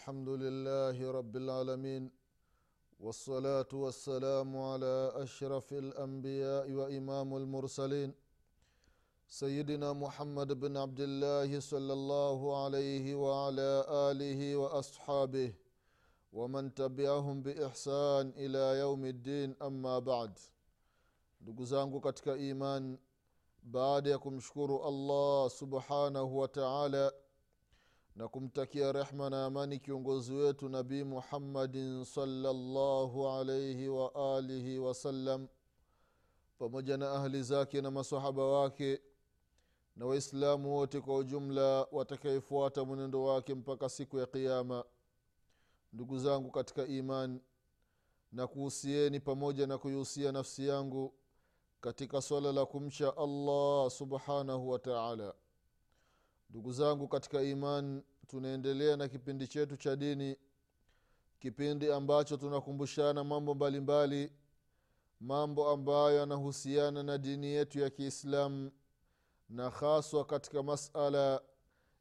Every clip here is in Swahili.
الحمد لله رب العالمين والصلاة والسلام على أشرف الأنبياء وإمام المرسلين. سيدنا محمد بن عبد الله صلى الله عليه وعلى آله وأصحابه ومن تبعهم بإحسان إلى يوم الدين. أما بعد katika iman baada ya kumshukuru allah subhanahu wa taala na kumtakia rehma na amani kiongozi wetu nabii muhammadin salllahu alaihi waalihi wasallam pamoja na ahli zake na masahaba wake na waislamu wote kwa ujumla watakayefuata mwenendo wake mpaka siku ya qiama ndugu zangu katika iman na kuhusieni pamoja na kuihusia nafsi yangu katika swala la kumcha allah subhanahu wa taala ndugu zangu katika iman tunaendelea na kipindi chetu cha dini kipindi ambacho tunakumbushana mambo mbalimbali mbali, mambo ambayo yanahusiana na dini yetu ya kiislamu na haswa katika masala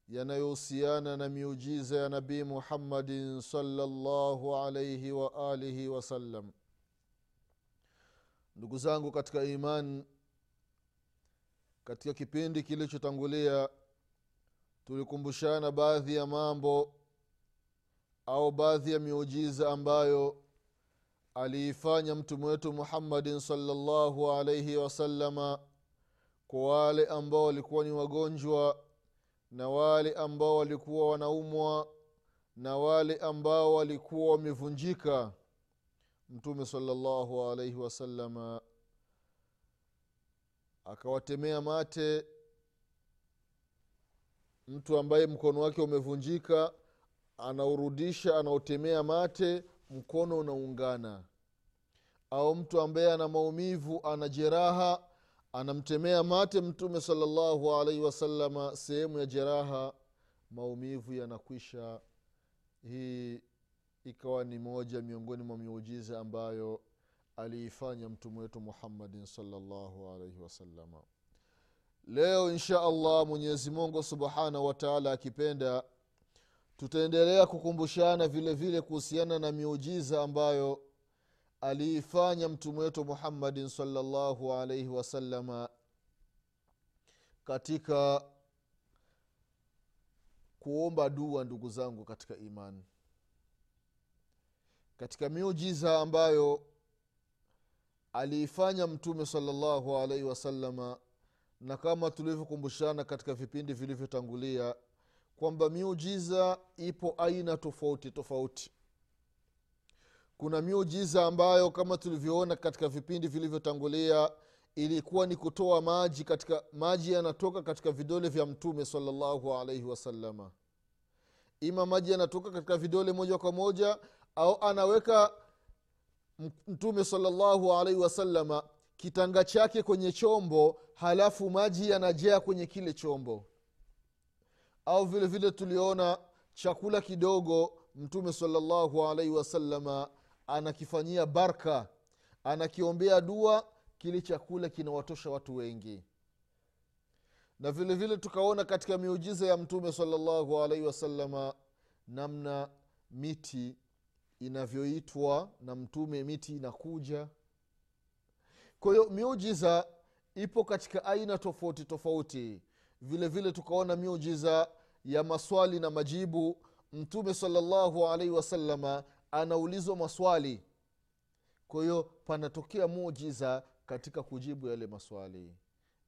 yanayohusiana na miujiza ya nabii muhammadin salllahu alaihi waalihi wasallam ndugu zangu katika iman katika kipindi kilichotangulia tulikumbushana baadhi ya mambo au baadhi ya miujiza ambayo aliifanya mtume wetu muhammadin salllahu alaihi wasalama kwa wale ambao walikuwa ni wagonjwa na wale ambao walikuwa wanaumwa na wale ambao walikuwa wamevunjika mtume salllahu alaihi wasalama akawatemea mate mtu ambaye mkono wake umevunjika anaurudisha anaotemea mate mkono unaungana. Au mtu ambaye ana maumivu ana jeraha anamtemea mate mtume salllahu alaihi wasalama sehemu ya jeraha maumivu yanakwisha. Hii ikawa ni moja miongoni mwa miujiza ambayo aliifanya mtume wetu muhammadin salllahu alaihi wasalama leo insha allah mwenyezi mungu subhanahu wataala akipenda tutaendelea kukumbushana vile vile kuhusiana na miujiza ambayo aliifanya mtume wetu muhammadin salllahu alaihi wasalama katika kuomba dua ndugu zangu katika imani. Katika miujiza ambayo aliifanya mtume salllahu alaihi wasalama na kama tulivyokumbushana katika vipindi vilivyotangulia kwamba miujiza ipo aina tofauti tofauti. Kuna miujiza ambayo kama tulivyoona katika vipindi vilivyotangulia ilikuwa ni kutoa maji katika maji yanatoka katika vidole vya mtume salllahu alaihi wasalama ima maji yanatoka katika vidole moja kwa moja au anaweka mtume salllahu alaihi wasalama kitanga chake kwenye chombo halafu maji yanajaa kwenye kile chombo. Au vile vile tuliona chakula kidogo mtume salllahu alaihi wasalama anakifanyia barka anakiombea dua kile chakula kinawatosha watu wengi. Na vile vile tukaona katika miujiza ya mtume salllahu alaihi wasalama namna miti inavyoitwa na mtume miti inakuja kwa hiyo miujiza ipo katika aina tofauti tofauti. Vile vile tukaona miujiza ya maswali na majibu. Mtume salllahu alaihi wasalama anaulizwa maswali. Kwa hiyo panatokea muujiza katika kujibu yale maswali.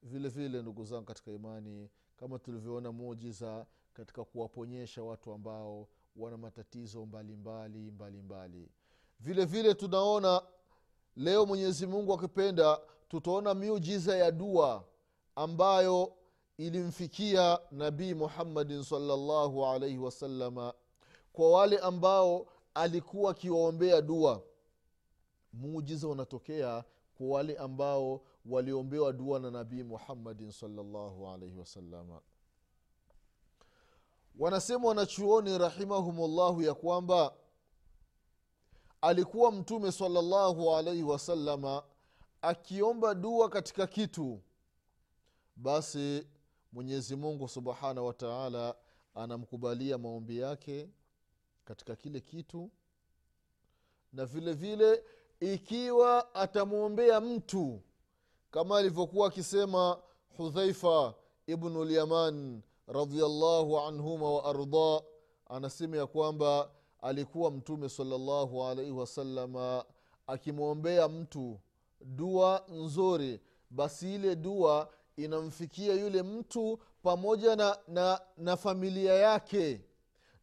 Vile vile ndugu zangu katika imani kama tulivyoona muujiza katika kuwaponyesha watu ambao wana matatizo mbalimbali mbalimbali. Mbali. vile vile tunaona leo mwenyezi mungu akipenda tutaona miujiza ya dua ambayo ilimfikia nabii muhammadin salllahu alaihi wasalama kwa wale ambao alikuwa akiwaombea dua. Muujiza unatokea kwa wale ambao waliombewa dua na nabii muhammadin salllahu alaihi wasalama wanasema wanachuoni rahimahumullahu ya kwamba alikuwa mtume salllahu alaihi wasalama akiomba dua katika kitu. Basi mwenyezi mungu subhanahu wataala anamkubalia maombi yake katika kile kitu. Na vile vile ikiwa atamwombea mtu kama alivyokuwa akisema hudhaifa ibnu lyaman radiallahu anhuma wa arda anasema ya kwamba alikuwa mtume salallahu alaihi wasalama akimwombea mtu dua nzuri basi ile dua inamfikia yule mtu pamoja na, na, na familia yake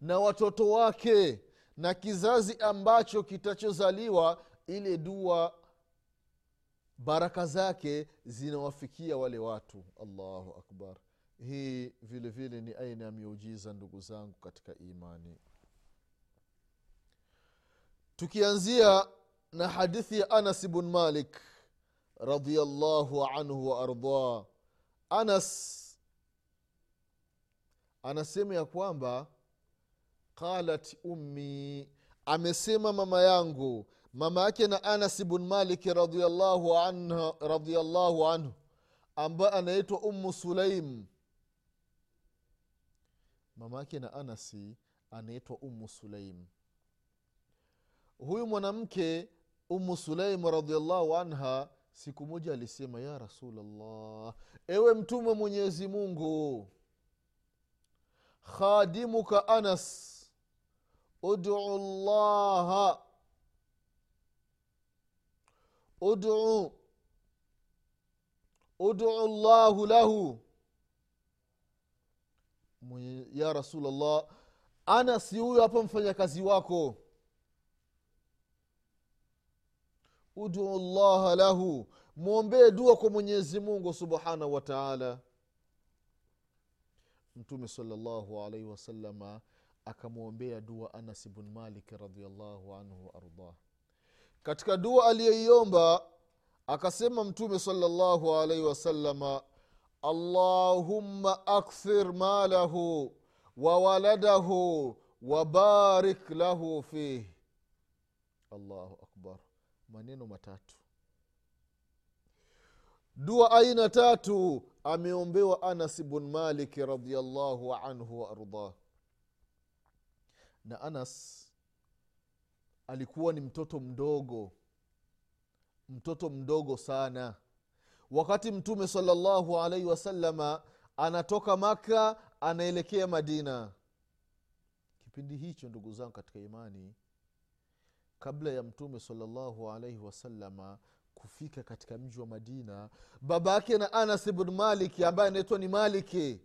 na watoto wake na kizazi ambacho kitachozaliwa ile dua baraka zake zinawafikia wale watu. Allahu akbar. Hii vile vile ni aina ya miujiza ndugu zangu katika imani tukianzia na hadithi ya anas bn malik radiallahu anhu wa anas anasema ya kwamba qalat ummi amesema mama yangu mama yake na anas bn malik radiallahu anhu, radiallahu anhu ambaye anaitwa ummu sulaim mama yake na anasi anaitwa ummu sulaim huyu mwanamke umu sulaimu radiallahu anha siku moja alisema ya rasulllah ewe mtume mwenyezi mungu khadimuka anas udu llaha udu udu llahu lahu. Ya rasulllah anas huyu hapa mfanyakazi wako udu llaha lahu. Mwombee dua kwa mwenyezi mungu subhanahu wa taala. Mtume salllahu alaihi wasalama akamwombea dua anas bn malik radiallahu anhu waardah katika dua aliyoiomba akasema mtume salllahu alaihi wasalama allahumma akthir malahu wa waladahu wabarik lahu fih. Allahu akbar maneno matatu. Dua aina tatu ameombewa anas bn maliki radiallahu anhu waardah na anas alikuwa ni mtoto mdogo mtoto mdogo sana. Wakati mtume salallahu alaihi wasalama anatoka maka anaelekea madina. Kipindi hicho ndugu zangu katika imani kabla ya mtume salllahu alaihi wasalama kufika katika mji wa madina. Baba yake na anas bnu maliki ambaye anaitwa ni maliki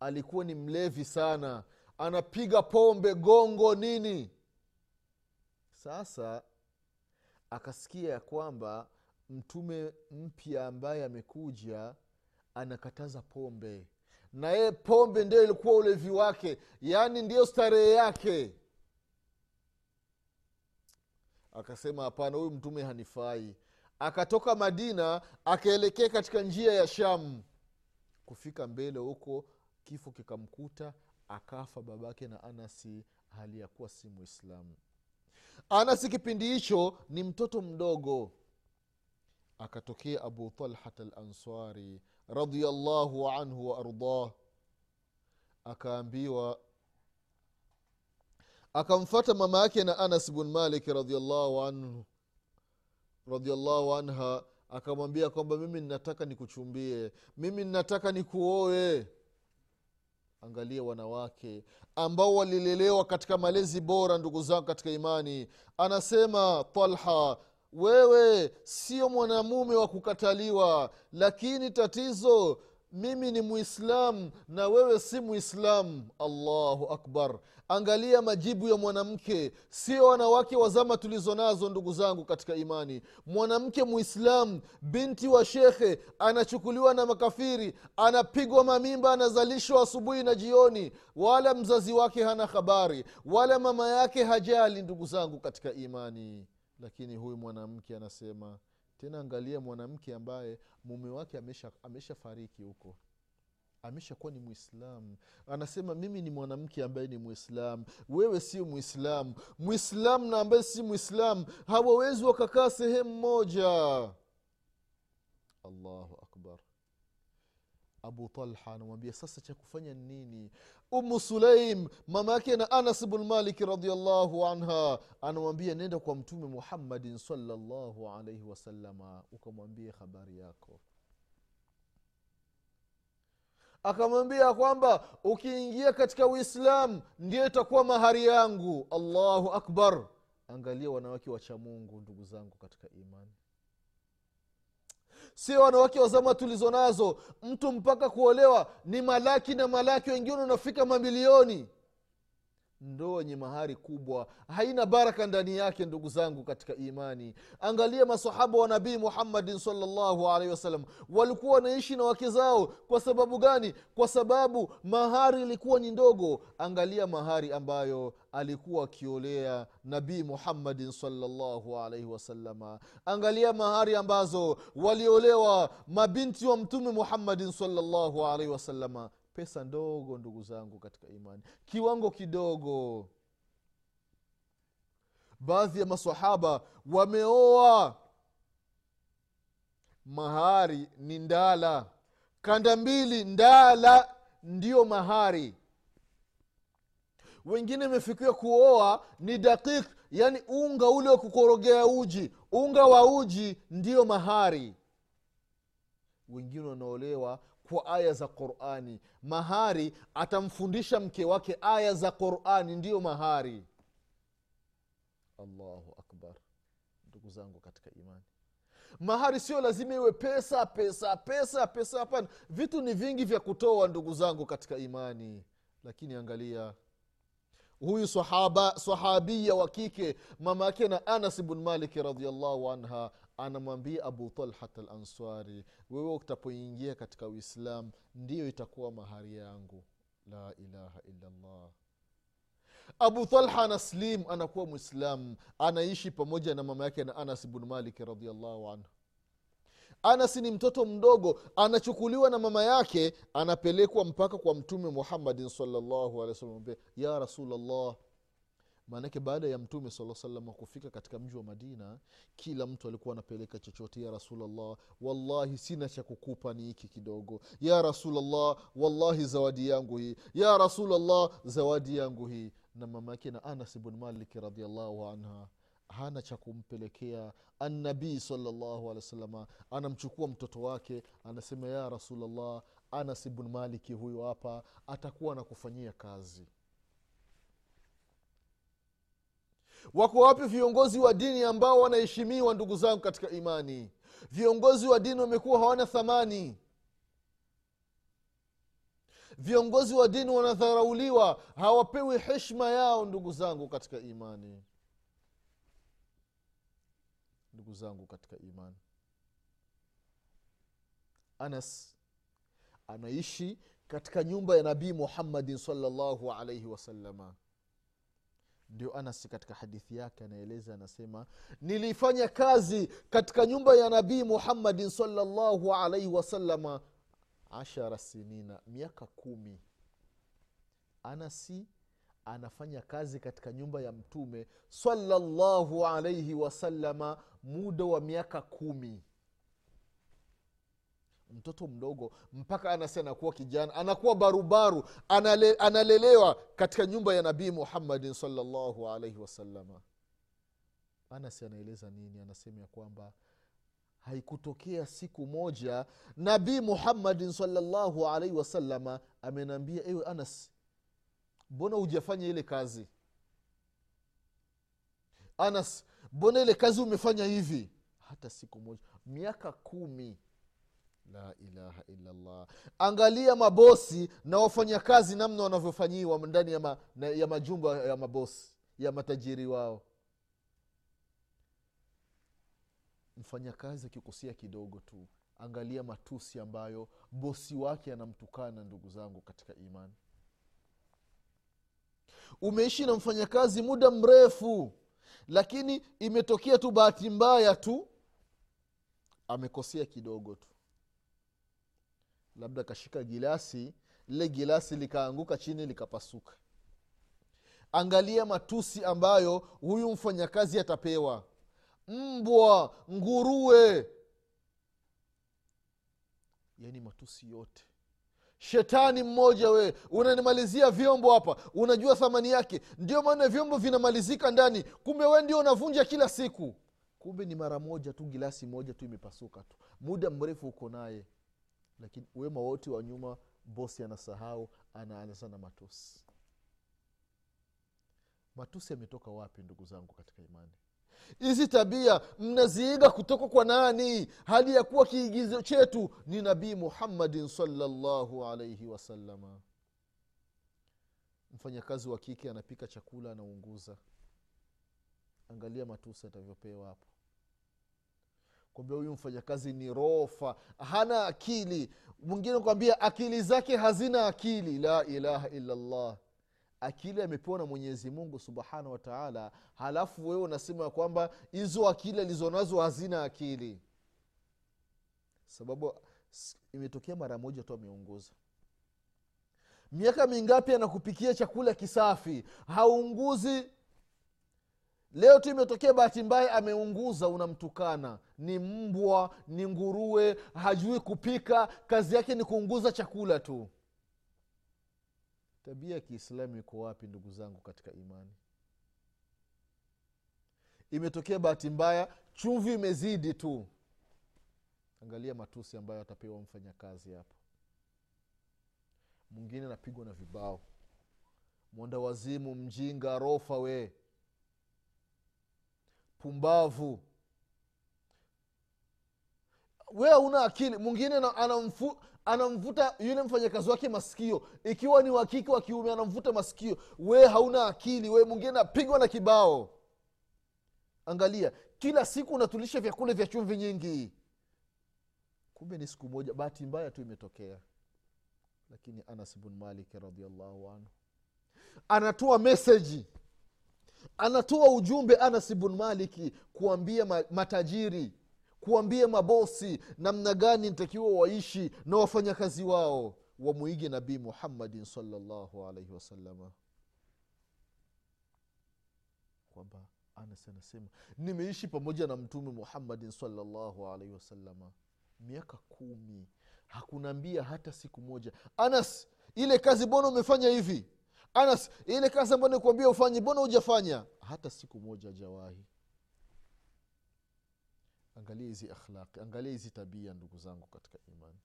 alikuwa ni mlevi sana. Anapiga pombe gongo nini. Sasa akasikia ya kwamba mtume mpya ambaye amekuja anakataza pombe. Na yeye pombe ndio ilikuwa ulevi wake yaani ndiyo starehe yake akasema hapana huyu mtume hanifai. Akatoka madina akaelekea katika njia ya sham. Kufika mbele huko kifo kikamkuta akafa babake na anasi hali ya kuwa si mwislamu anasi kipindi hicho ni mtoto mdogo. Akatokea abu talhat alansari radiallahu anhu waardah akaambiwa akamfata mama yake na anas bn malik radiallahu anha akamwambia kwamba mimi ninataka nikuchumbie mimi ninataka nikuoe. Angalia wanawake ambao walilelewa katika malezi bora ndugu zangu katika imani. Anasema talha wewe sio mwanamume wa kukataliwa lakini tatizo mimi ni muislamu na wewe si muislamu. Allahu akbar. Angalia majibu ya mwanamke. Sio wanawake wa zama tulizo nazo ndugu zangu katika imani. Mwanamke muislamu binti wa shekhe anachukuliwa na makafiri anapigwa mamimba anazalishwa asubuhi na jioni. Wala mzazi wake hana habari wala mama yake hajali ndugu zangu katika imani. Lakini huyu mwanamke anasema tena angalia mwanamke ambaye mume wake amesha, amesha huko. Ameshakuwa ni mwislamu anasema mimi ni mwanamke ambaye ni mwislamu wewe sio mwislamu mwislamu na ambaye si mwislamu hawawezi wakakaa sehemu moja. Allahu akbar abu talha anamwambia sasa cha kufanya nini? Umu sulaim mama yake na anas bnmaliki radiallahu anha anamwambia nenda kwa mtume muhammadin salllahu alaihi wasalama ukamwambie habari yako. Akamwambia kwamba ukiingia katika uislamu ndio itakuwa mahari yangu. Allahu akbar. Angalia wanawake wacha mungu ndugu zangu katika imani sio wanawake wa zama tulizo nazo mtu mpaka kuolewa ni malaki na malaki wengine unafika mamilioni ndoa yenye mahari kubwa. Haina baraka ndani yake ndugu zangu katika imani. Angalia masahaba wa nabii muhammadin salllahu alaihi wasallam. Walikuwa wanaishi na wake zao. Kwa sababu gani? Kwa sababu mahari ilikuwa ni ndogo. Angalia mahari ambayo alikuwa akiolea nabii muhammadin salllahu alaihi wasalama angalia mahari ambazo waliolewa mabinti wa mtume muhammadin salllahu alaihi wasalama pesa ndogo ndugu zangu katika imani. Kiwango kidogo. Baadhi ya masahaba wameoa. Mahari ni ndala. Kanda mbili ndala ndiyo mahari. Wengine imefikiwa kuoa ni dakik yaani unga ule wa kukorogea uji. Unga wa uji ndiyo mahari. Wengine wanaolewa kwa aya za qurani. Mahari atamfundisha mke wake aya za qurani ndiyo mahari. Allahu akbar. Ndugu zangu katika imani. Mahari sio lazima iwe pesa pesa pesa pesa hapana. Vitu ni vingi vya kutoa ndugu zangu katika imani. Lakini angalia huyu sahaba sahabia wa kike mama yake na anas bn maliki radiallahu anha anamwambia abu talhat al answari wewe utapoingia katika uislam ndiyo itakuwa mahari yangu. La ilaha illallah. Abu talha anaslim anakuwa mwislam anaishi pamoja na mama yake na anas bnu maliki radiallahu anhu. Anas ni mtoto mdogo anachukuliwa na mama yake anapelekwa mpaka kwa mtume muhammadin salllahu alehi wasallam ya rasulllah maanake baada ya mtume saa salam kufika katika mji wa madina kila mtu alikuwa anapeleka chochote ya rasulllah wallahi sina cha kukupa ni hiki kidogo. Ya rasulllah wallahi zawadi yangu hii. Ya rasulllah zawadi yangu hii. Na mama yake na anas bn maliki radiallahu anha hana cha kumpelekea annabii salllahu alehi wasalama anamchukua mtoto wake anasema ya rasulllah anas bn maliki huyo hapa atakuwa anakufanyia kazi wako wapi viongozi wa dini ambao wanaheshimiwa ndugu zangu katika imani? Viongozi wa dini wamekuwa hawana thamani. Viongozi wa dini wanadharauliwa hawapewi heshma yao ndugu zangu katika imani. Ndugu zangu katika imani. Anas anaishi katika nyumba ya nabii muhammadin salllahu alaihi wasalama ndio anas katika hadithi yake anaeleza anasema nilifanya kazi katika nyumba ya nabii muhammadin salllahu alaihi wasalama ashara sinina miaka kumi. Anasi anafanya kazi katika nyumba ya mtume salllahu alaihi wasalama muda wa miaka kumi mtoto mdogo mpaka anasi anakuwa kijana anakuwa barubaru anale, analelewa katika nyumba ya nabii muhammadin salllahu alaihi wasalama anasi anaeleza nini? Anasema ya kwamba haikutokea siku moja nabii muhammadin salllahu alaihi wasalama amenambia ewe anas mbona hujafanya ile kazi? Anas mbona ile kazi umefanya hivi? Hata siku moja miaka kumi la ilaha illallah. Angalia mabosi na wafanyakazi namna wanavyofanyiwa ndani ya, ma, ya majumba ya mabosi ya matajiri wao. Mfanyakazi akikosea kidogo tu angalia matusi ambayo bosi wake anamtukana ndugu zangu katika imani. Umeishi na mfanyakazi muda mrefu lakini imetokea tu bahati mbaya tu amekosea kidogo tu labda kashika gilasi lile gilasi likaanguka chini likapasuka. Angalia matusi ambayo huyu mfanyakazi atapewa. Mbwa nguruwe. Yaani matusi yote. Shetani mmoja we unanimalizia vyombo hapa unajua thamani yake. Ndio maana vyombo vinamalizika ndani kumbe we ndio unavunja kila siku. Kumbe ni mara moja tu gilasi moja tu imepasuka tu. Muda mrefu uko naye lakini wema wote wa nyuma bosi anasahau anaanza na matusi. Matusi yametoka wapi ndugu zangu katika imani? Hizi tabia mnaziiga kutoka kwa nani? Hali ya kuwa kiigizo chetu ni nabii muhammadin salllahu alaihi wasalama mfanyakazi wa kike anapika chakula anaunguza. Angalia matusi atavyopewa hapo kwambia huyu mfanyakazi ni rofa hana akili. Mwingine kwambia akili zake hazina akili. La ilaha illallah. Akili amepewa na mwenyezi mungu subhanahu wataala halafu wewe unasema ya kwamba hizo akili alizonazo hazina akili. Sababu imetokea mara moja tu ameunguza miaka mingapi anakupikia chakula kisafi? Haunguzi leo tu imetokea bahati mbaya ameunguza unamtukana. Ni mbwa ni nguruwe hajui kupika. Kazi yake ni kuunguza chakula tu. Tabia ya kiislamu iko wapi ndugu zangu katika imani? Imetokea bahati mbaya chumvi imezidi tu. Angalia matusi ambayo atapewa mfanyakazi hapo. Mwingine anapigwa na vibao. Mwenda wazimu mjinga rofa we pumbavu. We una akili. Mwingine anamvuta yule mfanyakazi wake masikio. Ikiwa ni wakike wa kiume anamvuta masikio. We hauna akili. We mwingine anapigwa na kibao. Angalia kila siku unatulisha vyakula vya chumvi nyingi. Kumbe ni siku moja bahati mbaya tu imetokea. Lakini anas bn malik radiallahu anhu anatoa meseji anatoa ujumbe anas bn maliki kuambia matajiri kuambia mabosi namna gani ntakiwa waishi na wafanyakazi wao. Wamwige nabii muhammadin salllahu alaihi wasalama kwamba anas anasema nimeishi pamoja na mtume muhammadin salllahu alaihi wasalama miaka kumi. Hakunaambia hata siku moja. Anas ile kazi bona umefanya hivi anas ile kazi ambayo nikuambia ufanye mbona hujafanya? Hata siku moja jawahi angalia hizi akhlaqi angalia hizi tabia ndugu zangu katika imani.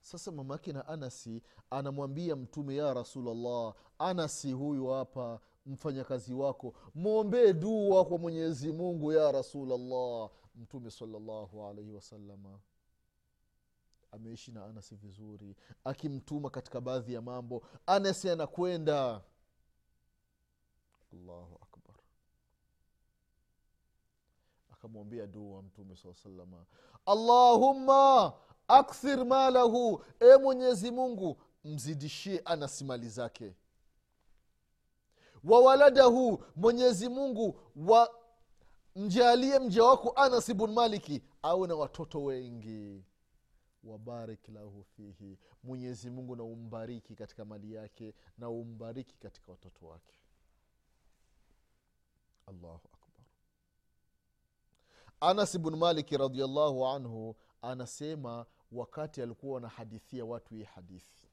Sasa mamake na anasi anamwambia mtume ya rasulllah anasi huyu hapa mfanyakazi wako mwombee dua kwa mwenyezi mungu ya rasulllah mtume salllahu alaihi wasalama ameishi na anasi vizuri akimtuma katika baadhi ya mambo anasi anakwenda. Allahu akbar. Akamwambia dua mtume saa salama allahumma akthir malahu e mwenyezi mungu mzidishie anasi mali zake. Wa waladahu mwenyezi mungu wa mjalie mja wako anas bun maliki awe na watoto wengi wabarik lahu fihi. Mwenyezi mungu na umbariki katika mali yake na umbariki katika watoto wake. Allahu akbar. Anas bnu maliki radiallahu anhu anasema wakati alikuwa wanahadithia watu hii hadithi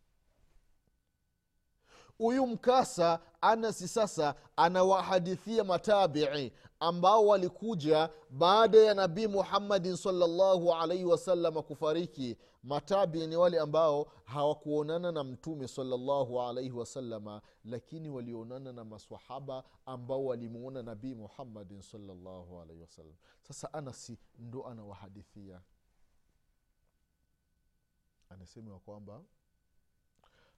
huyu mkasa anasi sasa anawahadithia matabii ambao walikuja baada ya nabii muhammadin salllahu alaihi wasalama kufariki. Matabii ni wale ambao hawakuonana na mtume salllahu alaihi wasalama lakini walionana na masahaba ambao walimuona nabii muhammadin salllahu alaihi wasallam sasa anasi ndo anawahadithia. Anasema kwamba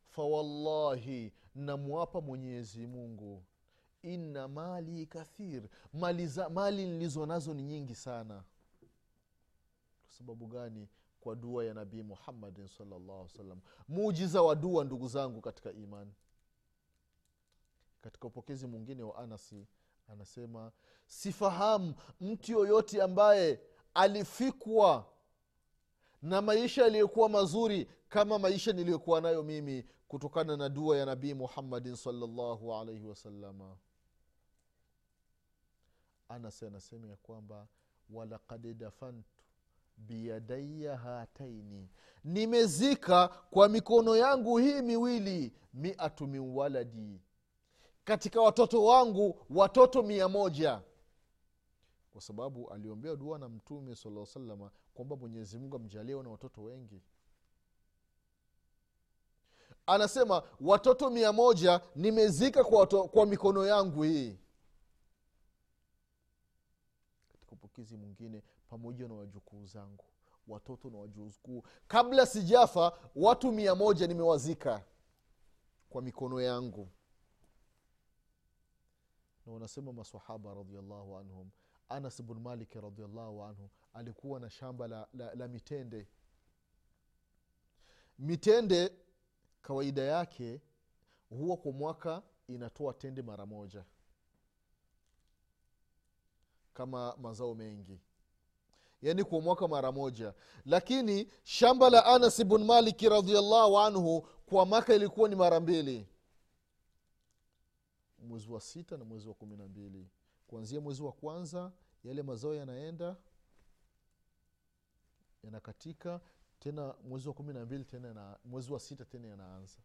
fawallahi namwapa mwenyezi mungu. Inna mali kathir. Mali, za, mali nilizo nazo ni nyingi sana. Kwa sababu gani? Kwa dua ya nabii muhammadin salllah salam muujiza wa dua ndugu zangu katika imani katika upokezi mwingine wa anasi anasema sifahamu mtu yoyote ambaye alifikwa na maisha yaliyokuwa mazuri kama maisha niliyokuwa nayo mimi kutokana na dua ya nabii muhammadin salllahu alaihi wasalama anas anasema ya kwamba walakad dafantu biyadaya hataini nimezika kwa mikono yangu hii miwili miatu min waladi katika watoto wangu watoto mia moja. Kwa sababu aliombea dua na mtume sala salama kwamba mwenyezi mungu amjalie na watoto wengi. Anasema watoto mia moja nimezika kwa, wato, kwa mikono yangu hii. Katika upokezi mwingine pamoja na wajukuu zangu watoto na wajukuu kabla sijafa watu mia moja nimewazika kwa mikono yangu. Na wanasema masahaba radiallahu anhum anas bnu maliki radiallahu anhu alikuwa na shamba la, la, la mitende. Mitende kawaida yake huwa kwa mwaka inatoa tende mara moja. Kama mazao mengi. Yaani kwa mwaka mara moja. Lakini shamba la anas bn maliki radiallahu anhu kwa mwaka ilikuwa ni mara mbili. Mwezi wa sita na mwezi wa kumi na mbili kuanzia mwezi wa kwanza yale mazao yanaenda yanakatika tena mwezi wa kumi na mbili mwezi wa sita tena yanaanza.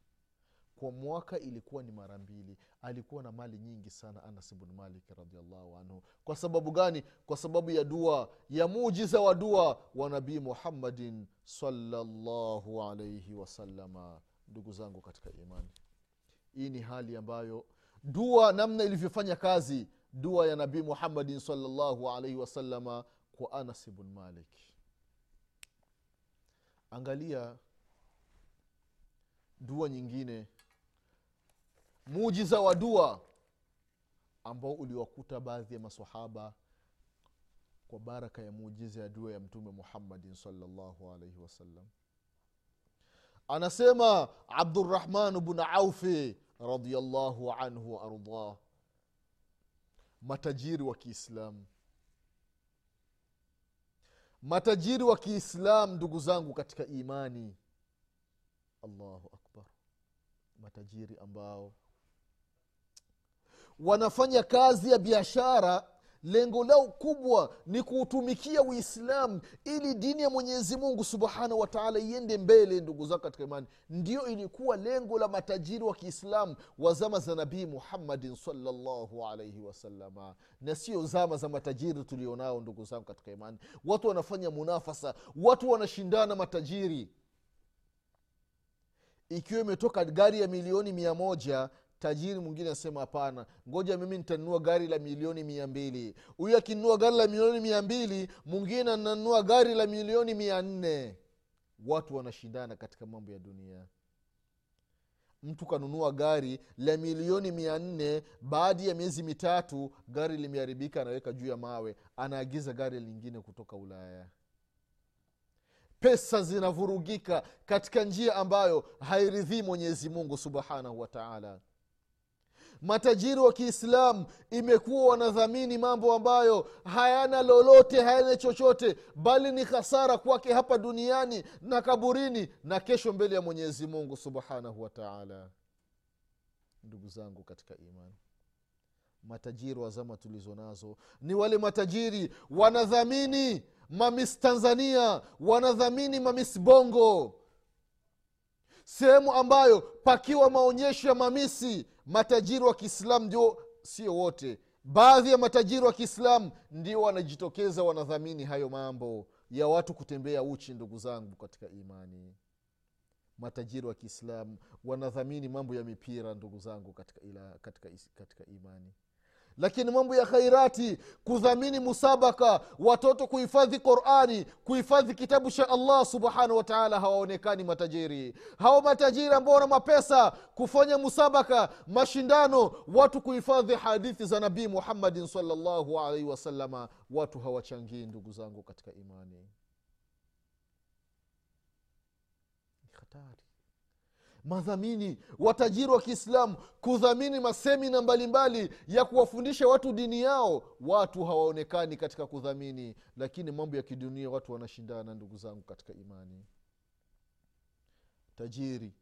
Kwa mwaka ilikuwa ni mara mbili. Alikuwa na mali nyingi sana anas bnu malik radiallahu anhu. Kwa sababu gani? Kwa sababu ya dua ya mujiza wa dua wa nabii muhammadin salllahu alaihi wasalama ndugu zangu katika imani hii ni hali ambayo dua namna ilivyofanya kazi dua ya nabii muhammadin salllahu alaihi wasalama kwa anas bn malik. Angalia dua nyingine. Mujiza wa dua ambao uliwakuta baadhi ya masahaba kwa baraka ya mujiza ya dua ya mtume muhammadin salllahu alaihi wasallam anasema abdurahman bnu aufi radiallahu anhu waardah matajiri wa kiislamu. Matajiri wa kiislam ndugu zangu katika imani. Allahu akbar. Matajiri ambao wanafanya kazi ya biashara lengo lao kubwa ni kuutumikia uislamu ili dini ya mwenyezi mungu subhanahu wataala iende mbele ndugu zao katika imani. Ndio ilikuwa lengo la matajiri wa kiislamu wa zama za nabii muhammadin salllahu alaihi wasalama na sio zama za matajiri tulionao ndugu zangu katika imani. Watu wanafanya munafasa watu wanashindana matajiri. Ikiwa imetoka gari ya milioni mia moja tajiri mwingine anasema hapana ngoja mimi nitanunua gari la milioni mia mbili. Huyu akinunua gari la milioni mia mbili mwingine ananunua gari la milioni mia nne. Watu wanashindana katika mambo ya dunia. Mtu kanunua gari la milioni mia nne baada ya miezi mitatu gari limeharibika anaweka juu ya mawe anaagiza gari lingine kutoka ulaya. Pesa zinavurugika katika njia ambayo hairidhii mwenyezi mungu subhanahu wataala matajiri wa kiislamu imekuwa wanadhamini mambo ambayo hayana lolote hayana chochote bali ni khasara kwake hapa duniani na kaburini na kesho mbele ya mwenyezi mungu subhanahu wataala ndugu zangu katika imani matajiri wa zama tulizo nazo ni wale matajiri wanadhamini mamis tanzania wanadhamini mamis bongo sehemu ambayo pakiwa maonyesho ya mamisi matajiri wa kiislamu ndio sio wote. Baadhi ya matajiri wa kiislamu ndio wanajitokeza wanadhamini hayo mambo ya watu kutembea uchi ndugu zangu katika imani. Matajiri wa kiislamu wanadhamini mambo ya mipira ndugu zangu katika, ila, katika, katika imani lakini mambo ya khairati kudhamini musabaka watoto kuhifadhi qurani kuhifadhi kitabu cha allah subhanahu wataala hawaonekani matajiri. Hao matajiri ambao wana mapesa kufanya musabaka mashindano watu kuhifadhi hadithi za nabii muhammadin salllahu alaihi wasalama watu hawachangii ndugu zangu katika imani. Ni hatari madhamini watajiri wa kiislamu kudhamini masemina mbalimbali ya kuwafundisha watu dini yao. Watu hawaonekani katika kudhamini lakini mambo ya kidunia watu wanashindana ndugu zangu katika imani. Tajiri.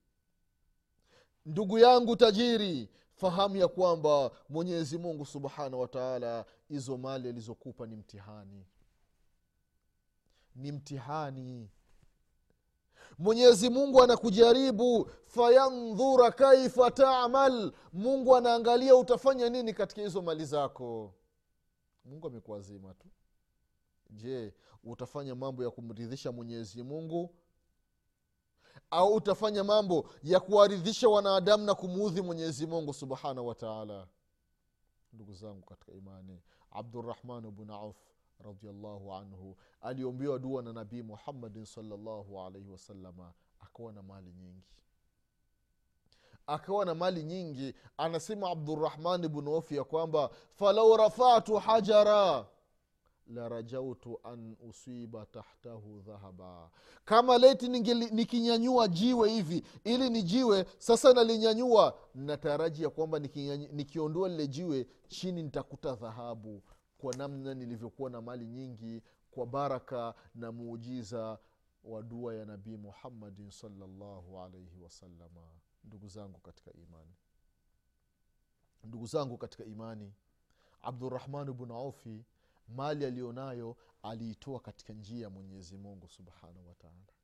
Ndugu yangu tajiri fahamu ya kwamba mwenyezi mungu subhanahu wataala hizo mali alizokupa ni mtihani. Ni mtihani mwenyezi mungu anakujaribu fayandhura kaifa tamal. Mungu anaangalia utafanya nini katika hizo mali zako. Mungu amekuazima tu. Je utafanya mambo ya kumridhisha mwenyezi mungu? Au utafanya mambo ya kuwaridhisha wanadamu na kumuudhi mwenyezi mungu subhanahu wa taala? Ndugu zangu katika imani abdurahman bnu auf radiallahu anhu aliombiwa dua na nabii muhammadin salllahu alaihi wasalama akawa na mali nyingi. Akawa na mali nyingi anasema abdurahman bnu ofi ya kwamba falau rafatu hajara larajautu an usiba tahtahu dhahaba. Kama leti nikinyanyua jiwe hivi ili ni jiwe sasa nalinyanyua nataraji ya kwamba nikiondoa lile jiwe chini nitakuta dhahabu kwa namna nilivyokuwa na mali nyingi kwa baraka na muujiza wa dua ya nabii muhammadin salllahu alaihi wasalama ndugu zangu katika imani. Ndugu zangu katika imani abdurahman bnu aufi mali aliyonayo aliitoa katika njia ya mwenyezi mungu subhanahu wataala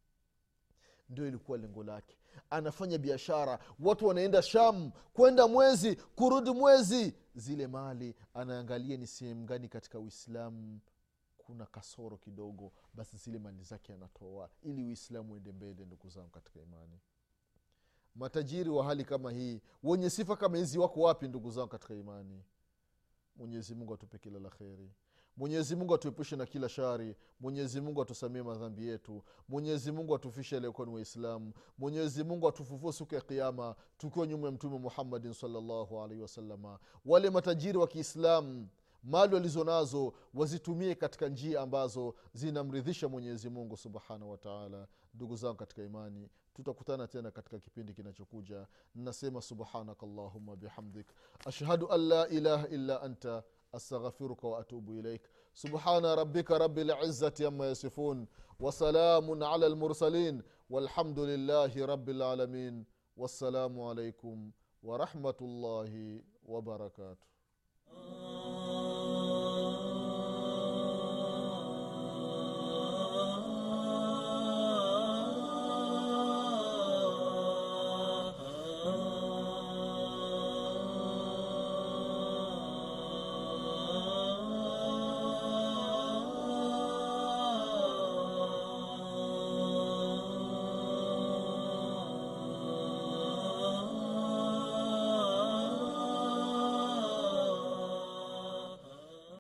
ndio ilikuwa lengo lake. Anafanya biashara watu wanaenda sham kwenda mwezi kurudi mwezi. Zile mali anaangalia ni sehemu gani katika uislamu. Kuna kasoro kidogo basi zile mali zake anatoa ili uislamu uende mbele ndugu zangu katika imani. Matajiri wa hali kama hii wenye sifa kama hizi wako wapi ndugu zangu katika imani? Mwenyezi mungu atupe kila la kheri mwenyezi mungu atuepushe na kila shari. Mwenyezi mungu atusamie madhambi yetu. Mwenyezi mungu atufishe aliyekuwa ni waislamu. Mwenyezi mungu atufufue siku ya kiama tukiwa nyuma ya mtume muhammadin salllahu alaihi wasalama wale matajiri wa kiislamu mali walizo nazo wazitumie katika njia ambazo zinamridhisha mwenyezi mungu subhanahu wataala ndugu zangu katika imani tutakutana tena katika kipindi kinachokuja. Nasema subhanaka llahuma bihamdik. Ashhadu an la ilaha illa anta أستغفرك وأتوب إليك. سبحان ربك رب العزة يما يصفون وسلام على المرسلين والحمد لله رب العالمين. والسلام عليكم ورحمة الله وبركاته.